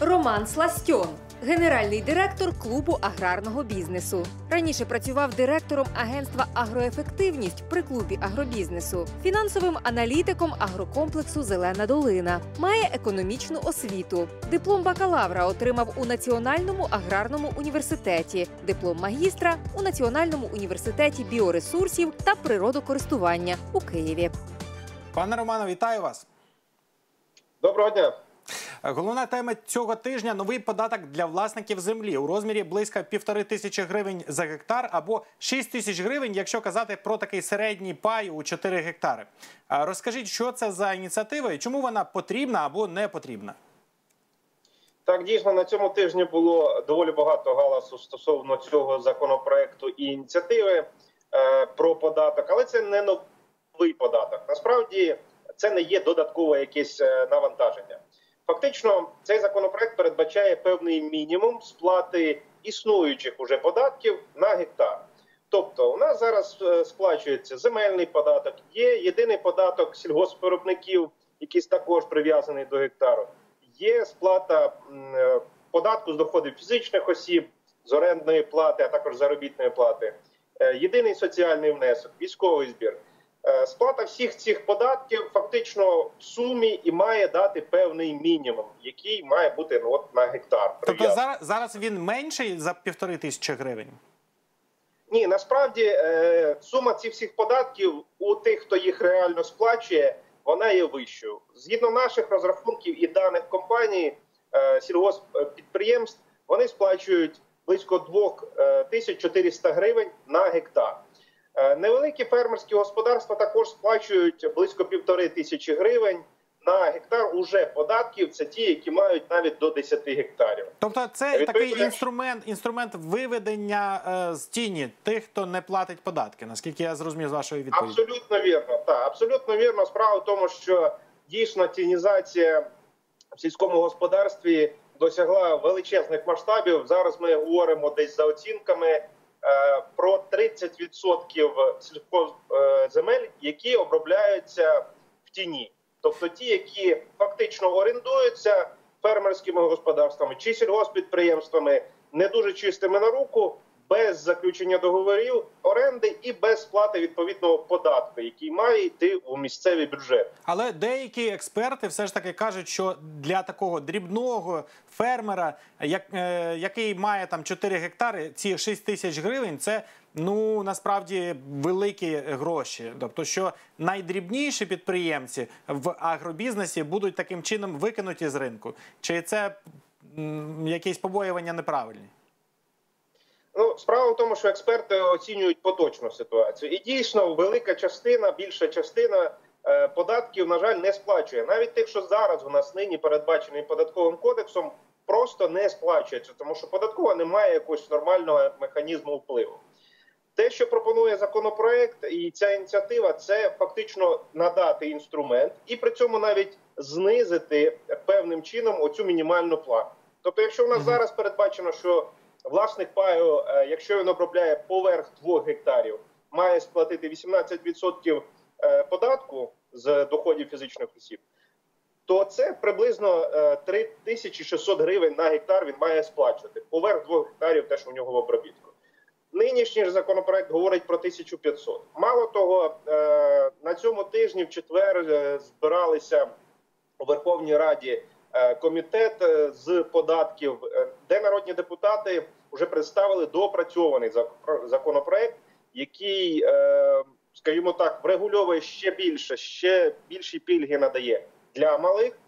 Роман Сластьон, генеральний директор клубу аграрного бізнесу. Раніше працював директором агентства Агроефективність при клубі агробізнесу, фінансовим аналітиком агрокомплексу Зелена долина. Має економічну освіту. Диплом бакалавра отримав у Національному аграрному університеті, диплом магістра у Національному університеті біоресурсів та природокористування у Києві. Пане Романо, вітаю вас. Доброго дня. Головна тема цього тижня новий податок для власників землі у розмірі близько півтори тисячі гривень за гектар або 6 тисяч гривень, якщо казати про такий середній пай у 4 гектари. Розкажіть, що це за ініціатива і чому вона потрібна або не потрібна? Так, дійсно на цьому тижні було доволі багато галасу стосовно цього законопроекту і ініціативи е, про податок, але це не новий податок. Насправді це не є додаткове якесь е, навантаження. Фактично, цей законопроект передбачає певний мінімум сплати існуючих уже податків на гектар. Тобто, у нас зараз е, сплачується земельний податок, є єдиний податок сільгоспвиробників, який також прив'язаний до гектару. Є сплата е, податку з доходів фізичних осіб, з орендної плати, а також заробітної плати. Е, єдиний соціальний внесок, військовий збір. Е, сплата всіх цих податків фактично в сумі і має дати певний мінімум, який має бути ну, от на гектар. Тобто зараз зараз він менший за півтори тисячі гривень? Ні, насправді е, сума цих всіх податків у тих, хто їх реально сплачує, вона є вищою. Згідно наших розрахунків і даних компаній е, сільгосппідприємств, вони сплачують близько 2400 гривень на гектар. Е, невеликі фермерські господарства також сплачують близько півтори тисячі гривень на гектар уже податків. Це ті, які мають навіть до 10 гектарів. Тобто, це такий інструмент, інструмент виведення е, з тіні тих, хто не платить податки. Наскільки я зрозумів з вашої відповіді? Абсолютно вірно. Так, абсолютно вірно. Справа в тому, що дійсно тінізація в сільському господарстві досягла величезних масштабів. Зараз ми говоримо десь за оцінками. Е, про 30% сільхозземель, які обробляються в тіні, тобто ті, які фактично орендуються фермерськими господарствами чи сільгоспідприємствами, не дуже чистими на руку, без заключення договорів оренди і без сплати відповідного податку, який має йти у місцевий бюджет. Але деякі експерти все ж таки кажуть, що для такого дрібного фермера, як, е, який має там 4 гектари, ці 6 тисяч гривень, це ну насправді великі гроші. Тобто, що найдрібніші підприємці в агробізнесі будуть таким чином викинуті з ринку, чи це м, якісь побоювання неправильні? Ну, справа в тому, що експерти оцінюють поточну ситуацію, і дійсно велика частина, більша частина е, податків, на жаль, не сплачує. Навіть тих, що зараз у нас нині передбачений податковим кодексом, просто не сплачується, тому що податкова не має якогось нормального механізму впливу. Те, що пропонує законопроект, і ця ініціатива, це фактично надати інструмент і при цьому навіть знизити певним чином оцю мінімальну плату. Тобто, якщо у нас зараз передбачено, що власник паю, е, якщо він обробляє поверх 2 гектарів, має сплатити 18% е, податку з доходів фізичних осіб, то це приблизно 3600 е, гривень на гектар він має сплачувати поверх 2 гектарів, те, що у нього в обробітку. Нинішній ж законопроект говорить про 1500. Мало того, на цьому тижні в четвер збиралися у Верховній Раді комітет е, з податків, е, де народні депутати вже представили доопрацьований законопроект, який, скажімо так, врегульовує ще більше, ще більші пільги надає для малих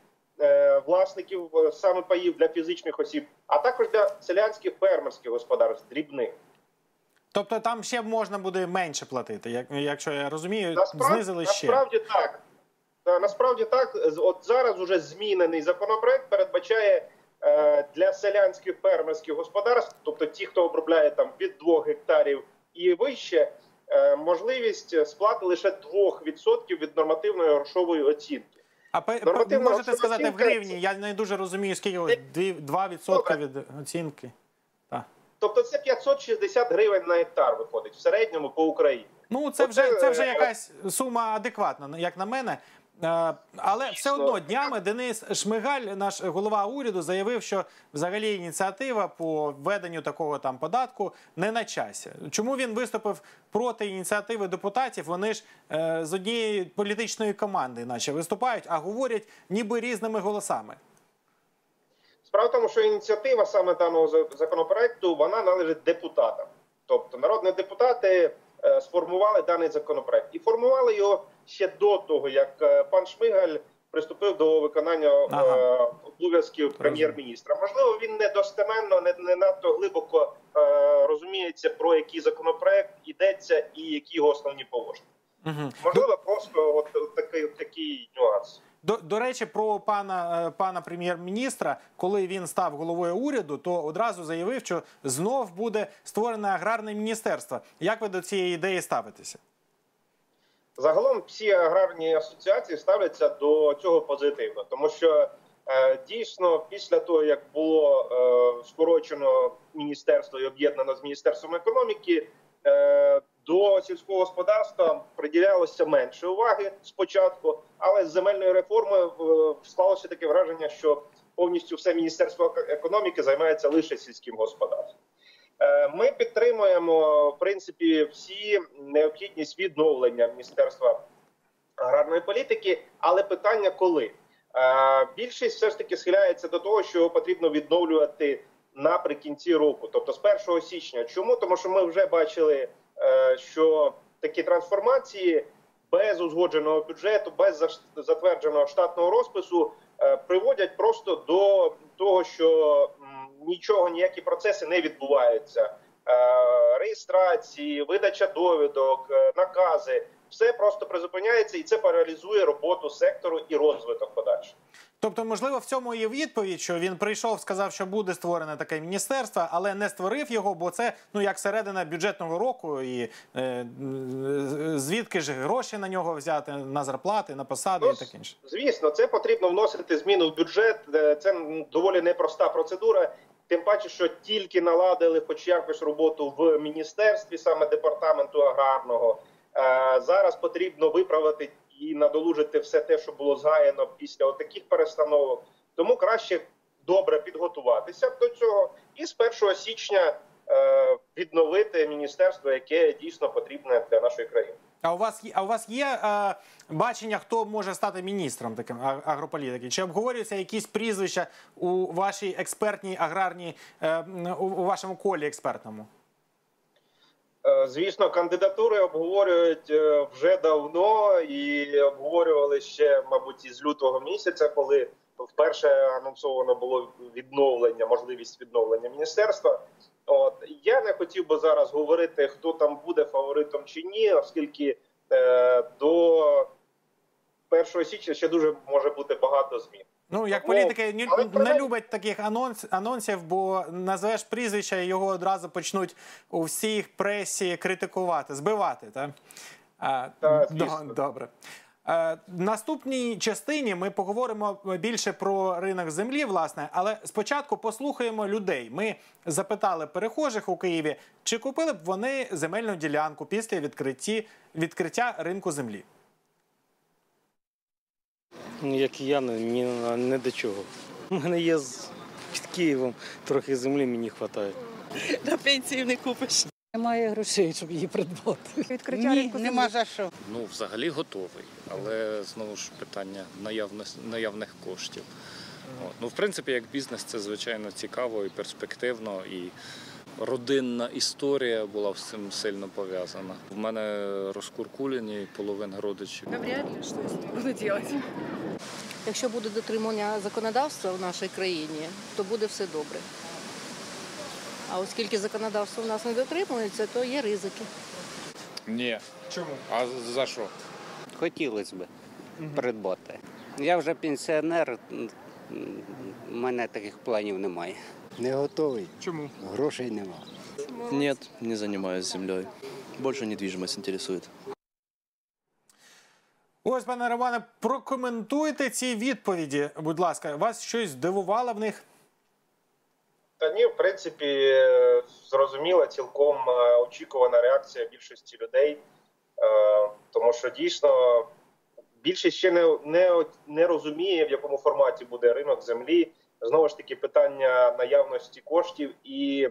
власників саме паїв для фізичних осіб, а також для селянських фермерських господарств дрібних. Тобто там ще можна буде менше платити, як якщо я розумію, насправді, знизили ще насправді так. Е, насправді так, от зараз уже змінений законопроект передбачає е, для селянських фермерських господарств, тобто ті, хто обробляє там від 2 гектарів і вище, е, можливість сплати лише 2% від нормативної грошової оцінки. А Нормативна можете сказати в гривні? Я не дуже розумію, скільки 2% від оцінки. Так. Тобто це 560 гривень на гектар виходить в середньому по Україні. Ну це вже це вже якась сума адекватна, як на мене. Е, Але все одно днями Денис Шмигаль, наш голова уряду, заявив, що взагалі ініціатива по введенню такого там податку не на часі. Чому він виступив проти ініціативи депутатів? Вони ж е, з однієї політичної команди, наче виступають, а говорять ніби різними голосами. Справа в тому, що ініціатива саме даного законопроекту вона належить депутатам. Тобто народні депутати е, сформували даний законопроект і формували його ще до того, як е, пан Шмигаль приступив до виконання е, Ага. обов'язків прем'єр-міністра. Можливо, він недостеменно, не, не надто глибоко е, розуміється про який законопроект йдеться і які його основні положення. Угу. Можливо, просто от, от такий, такий нюанс. До, до речі, про пана, е, пана прем'єр-міністра, коли він став головою уряду, то одразу заявив, що знов буде створене аграрне міністерство. Як ви до цієї ідеї ставитеся? Загалом всі аграрні асоціації ставляться до цього позитивно, тому що е, дійсно після того як було е, скорочено міністерство і об'єднано з міністерством економіки, е, до сільського господарства приділялося менше уваги спочатку, але з земельною реформою склалося таке враження, що повністю все міністерство економіки займається лише сільським господарством. Е, Ми підтримуємо в принципі всі необхідність відновлення міністерства аграрної політики, але питання коли Е, більшість все ж таки схиляється до того, що потрібно відновлювати наприкінці року, тобто з 1 січня. Чому тому, що ми вже бачили, е, що такі трансформації без узгодженого бюджету, без затвердженого штатного розпису приводять просто до того, що нічого, ніякі процеси не відбуваються. Е, Реєстрації, видача довідок, е, накази все просто призупиняється, і це паралізує роботу сектору і розвиток подальший. Тобто, можливо, в цьому є відповідь, що він прийшов, сказав, що буде створене таке міністерство, але не створив його, бо це ну як середина бюджетного року, і е, звідки ж гроші на нього взяти на зарплати, на посади Ну, і таке інше. Звісно, це потрібно вносити зміни в бюджет. Е, Це доволі непроста процедура. Тим паче, що тільки наладили хоч якось роботу в міністерстві, саме департаменту аграрного. Е, Зараз потрібно виправити і надолужити все те, що було згаяно після таких перестановок. Тому краще добре підготуватися до цього і з 1 січня е, відновити міністерство, яке дійсно потрібне для нашої країни. А у вас є, а у вас є е, бачення, хто може стати міністром таким агрополітики? Чи обговорюються якісь прізвища у вашій експертній аграрній е, у, у вашому колі експертному? Е, Звісно, кандидатури обговорюють е, вже давно і обговорювали ще, мабуть, із лютого місяця, коли вперше анонсовано було відновлення, можливість відновлення міністерства. От я не хотів би зараз говорити, хто там буде фаворитом чи ні, оскільки е, до 1 січня ще дуже може бути багато змін. Ну, як Тому- політики ні- але не принаймні- люблять таких анонс, анонсів, бо назвеш прізвища і його одразу почнуть у всіх пресі критикувати, збивати. Так? А, Так, до- добре. Е, в наступній частині ми поговоримо більше про ринок землі, власне, але спочатку послухаємо людей. Ми запитали перехожих у Києві, чи купили б вони земельну ділянку після відкритті, відкриття ринку землі. Ну, Як і я, не- мені не до чого. У мене є з- під Києвом трохи землі, мені вистачає. До пенсії не купиш. Немає грошей, щоб її придбати. Відкриття Ні, ринку нема за що. Ну, взагалі готовий, але знову ж питання наявних, наявних коштів. От. Ну, в принципі, як бізнес, це звичайно цікаво і перспективно, і родинна історія була з цим сильно пов'язана. В мене розкуркулені половина родичів. Да вряд ли щось буду делать. Якщо буде дотримання законодавства в нашій країні, то буде все добре. А оскільки законодавство в нас не дотримується, то є ризики. Ні. Чому? А за що? Хотілося б придбати. Я вже пенсіонер, у мене таких планів немає. Не готовий, Чому? грошей нема. Нет, не занимаюсь землей. Больше недвижимость интересует. Ось, пане Романе, прокоментуйте ці відповіді, будь ласка. Вас щось здивувало в них? Та ні, в принципі, зрозуміла цілком е, очікувана реакція більшості людей, Е, тому що дійсно Більшість ще не, не, не розуміє, в якому форматі буде ринок землі. Знову ж таки, питання наявності коштів, і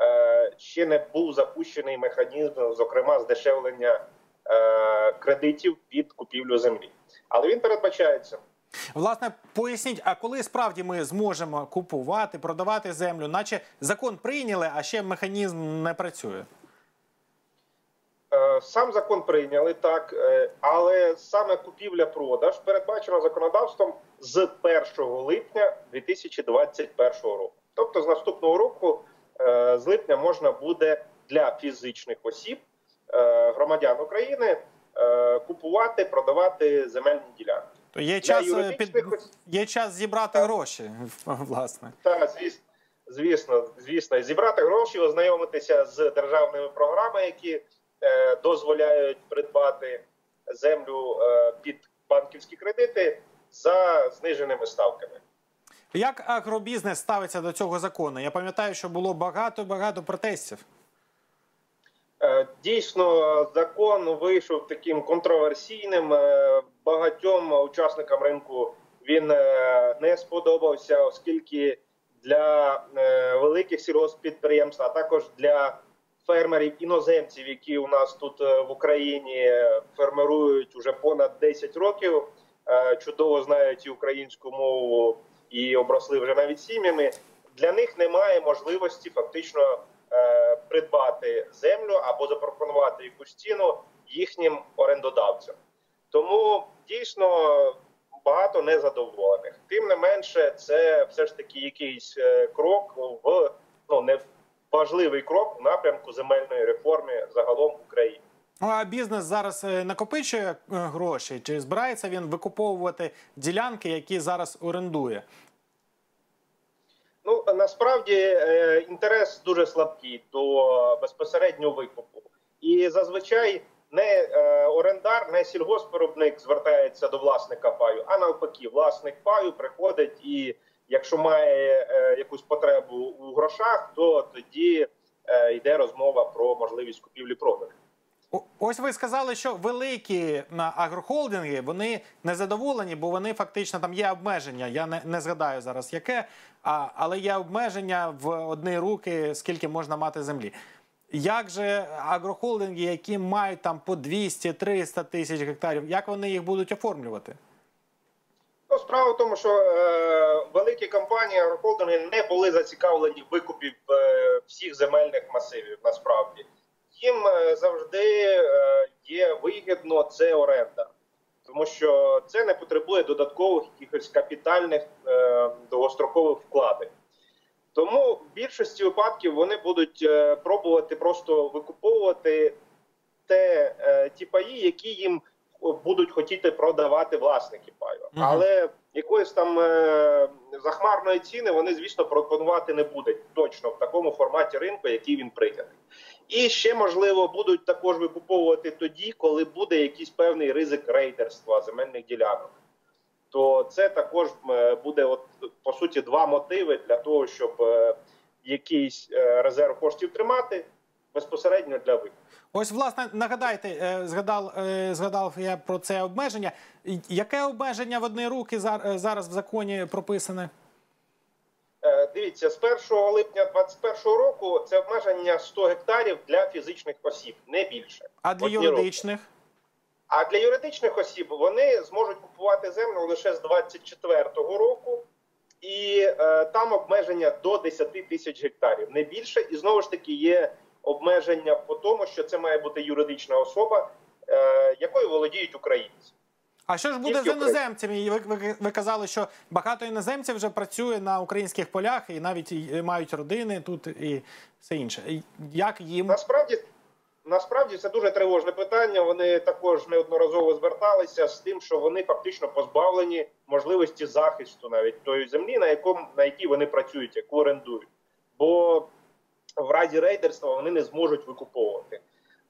е, ще не був запущений механізм, зокрема, здешевлення е, кредитів під купівлю землі. Але він передбачається. Власне, поясніть, а коли справді ми зможемо купувати, продавати землю, наче закон прийняли, а ще механізм не працює. Е, Сам закон прийняли так, е, але саме купівля-продаж передбачена законодавством з 1 липня 2021 року. Тобто, з наступного року, е, з липня, можна буде для фізичних осіб, громадян України, купувати, продавати земельні ділянки. То є час е, під є час зібрати гроші, власне. Так, звісно, звісно, звісно, зібрати гроші, ознайомитися з державними програмами, які е, дозволяють придбати землю е, під банківські кредити за зниженими ставками. Як агробізнес ставиться до цього закону? Я пам'ятаю, що було багато багато протестів. Е, Дійсно, закон вийшов таким контроверсійним. Багатьом учасникам ринку він е, не сподобався, оскільки для е, великих сільгосппідприємств, а також для фермерів іноземців, які у нас тут е, в Україні фермерують уже понад 10 років, чудово знають і українську мову і обросли вже навіть сім'ями. Для них немає можливості фактично придбати землю або запропонувати якусь ціну їхнім орендодавцям. Тому дійсно багато незадоволених. Тим не менше, це все ж таки якийсь е, крок в ну не важливий крок в напрямку земельної реформи загалом в Україні. Ну а бізнес зараз е, накопичує е, гроші, чи збирається він викуповувати ділянки, які зараз орендує? Ну насправді інтерес дуже слабкий до безпосереднього викупу, і зазвичай не е, орендар, не сільгоспвиробник звертається до власника паю, а навпаки, власник паю приходить і якщо має е, якусь потребу у грошах, то тоді е, йде розмова про можливість купівлі-продажу. Ось ви сказали, що великі агрохолдинги вони незадоволені, бо вони фактично там є обмеження. Я не, не згадаю зараз яке, а, але є обмеження в одні руки, скільки можна мати землі. Як же агрохолдинги, які мають там по 200-300 тисяч гектарів, як вони їх будуть оформлювати? Ну, справа в тому, що е, великі компанії агрохолдинги не були зацікавлені в викупі е, всіх земельних масивів. Насправді їм е, завжди е, є вигідно це оренда, тому що це не потребує додаткових якихось капітальних е, довгострокових вкладень. Тому в більшості випадків вони будуть е, пробувати просто викуповувати те, е, ті паї, які їм будуть хотіти продавати власники паю. Мгм. Але якоїсь там е, захмарної ціни вони, звісно, пропонувати не будуть точно в такому форматі ринку, який він прийнятий. І ще можливо будуть також викуповувати тоді, коли буде якийсь певний ризик рейдерства земельних ділянок. То це також е, буде, от по суті, два мотиви для того, щоб е, якийсь е, резерв коштів тримати безпосередньо для викупу. Ось, власне, нагадайте, згадав, згадав я про це обмеження. Яке обмеження в одні руки зар- зараз в законі прописане? Дивіться, з 1 липня 2021 року це обмеження 100 гектарів для фізичних осіб, не більше. А для Одні роки. А для юридичних осіб вони зможуть купувати землю лише з 24-го року, і е, там обмеження до 10 тисяч гектарів, не більше. І знову ж таки є обмеження по тому, що це має бути юридична особа, е, якою володіють українці. А що ж буде з іноземцями? І Ви, ви, ви казали, що багато іноземців вже працює на українських полях і навіть мають родини тут і все інше. Як їм Насправді, насправді це дуже тривожне питання. Вони також неодноразово зверталися з тим, що вони фактично позбавлені можливості захисту навіть тої землі, на якому на якій вони працюють, яку орендують. Бо в разі рейдерства вони не зможуть викуповувати.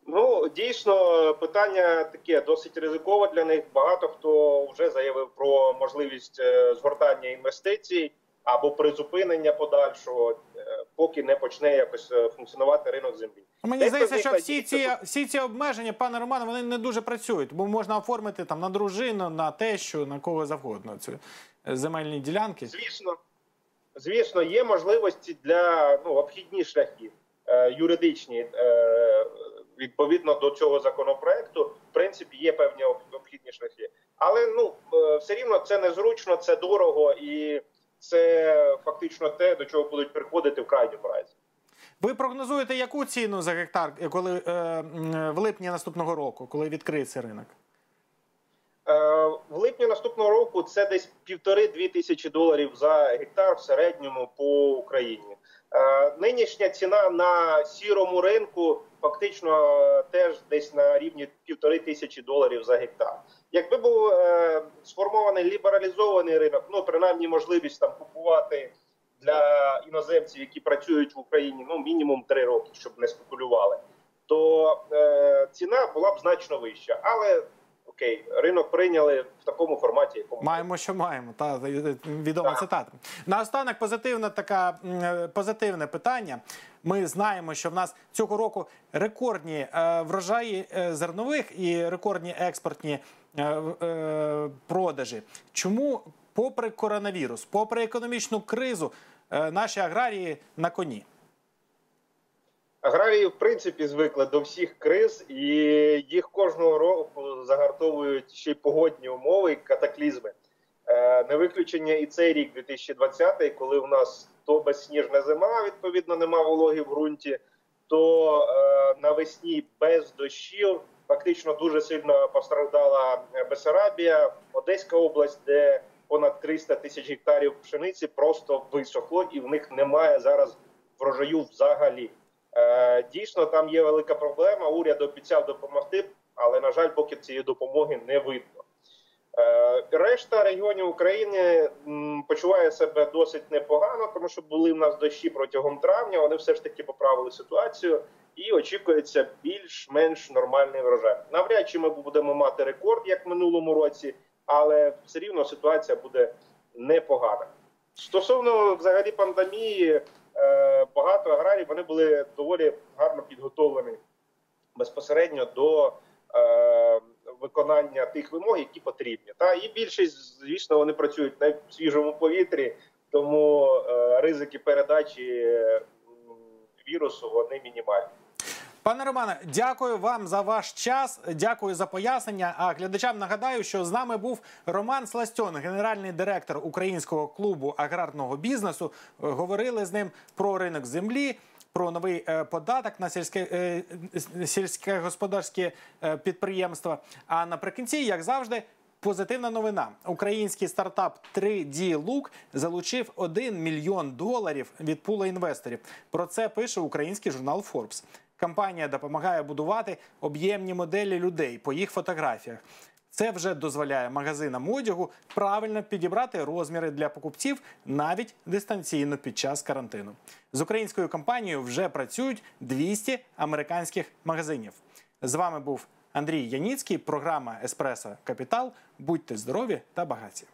Ну дійсно питання таке досить ризикове для них. Багато хто вже заявив про можливість е, згортання інвестицій або призупинення подальшого, е, поки не почне якось е, функціонувати ринок землі. Мені Десь здається, що всі ці, всі ці обмеження, пане Романе, вони не дуже працюють, бо можна оформити там на дружину, на тещу, на кого завгодно ці е, земельні ділянки. Звісно, звісно, є можливості для ну, обхідні шляхи е, юридичні е, відповідно до цього законопроекту. В принципі, є певні обхідні шляхи, але ну все рівно це незручно, це дорого і це фактично те, до чого будуть приходити в крайньому разі. Ви прогнозуєте яку ціну за гектар, е, коли е, в липні наступного року, коли відкриється ринок? Е, В липні наступного року це десь півтори-дві тисячі доларів за гектар в середньому по Україні. Е, Нинішня ціна на сірому ринку фактично теж десь на рівні півтори тисячі доларів за гектар. Якби був е, сформований лібералізований ринок, ну принаймні можливість там купувати для іноземців, які працюють в Україні, ну мінімум три роки, щоб не спекулювали, то е, ціна була б значно вища. Але окей, ринок прийняли в такому форматі, якому Маємо, що маємо. Та е, відома цитата. Наостанок позитивна така е, позитивне питання. Ми знаємо, що в нас цього року рекордні е, врожаї е, зернових і рекордні експортні е, продажі. Чому, попри коронавірус, попри економічну кризу, наші аграрії на коні? Аграрії, в принципі, звикли до всіх криз, і їх кожного року загартовують ще й погодні умови, і катаклізми. Е, Не виключення і цей рік, 2020, коли у нас то безсніжна зима, відповідно, нема вологи в ґрунті, то е, навесні без дощів. Фактично дуже сильно постраждала Бесарабія, Одеська область, де понад 300 тисяч гектарів пшениці просто висохло, і в них немає зараз врожаю взагалі. Е, Дійсно, там є велика проблема. Уряд обіцяв допомогти, але на жаль, поки цієї допомоги не видно. Е, Решта регіонів України почуває себе досить непогано, тому що були в нас дощі протягом травня. Вони все ж таки поправили ситуацію, і очікується більш-менш нормальний врожай. Навряд чи ми будемо мати рекорд, як в минулому році, але все рівно ситуація буде непогана. Стосовно взагалі пандемії, е, багато аграрів вони були доволі гарно підготовлені безпосередньо до е, виконання тих вимог, які потрібні. Та і більшість, звісно, вони працюють на свіжому повітрі, тому е, ризики передачі вірусу вони мінімальні. Пане Романе, дякую вам за ваш час. Дякую за пояснення. А глядачам нагадаю, що з нами був Роман Сластьон, генеральний директор українського клубу аграрного бізнесу. Говорили з ним про ринок землі. Про новий е, податок на сільське е, сільське господарське підприємства. А наприкінці, як завжди, позитивна новина. Український стартап 3D Look залучив 1 мільйон доларів від пула інвесторів. Про це пише український журнал Forbes. Компанія допомагає будувати об'ємні моделі людей по їх фотографіях. Це вже дозволяє магазинам одягу правильно підібрати розміри для покупців навіть дистанційно під час карантину. З українською компанією вже працюють 200 американських магазинів. З вами був Андрій Яніцький, програма Еспресо Капітал. Будьте здорові та багаті.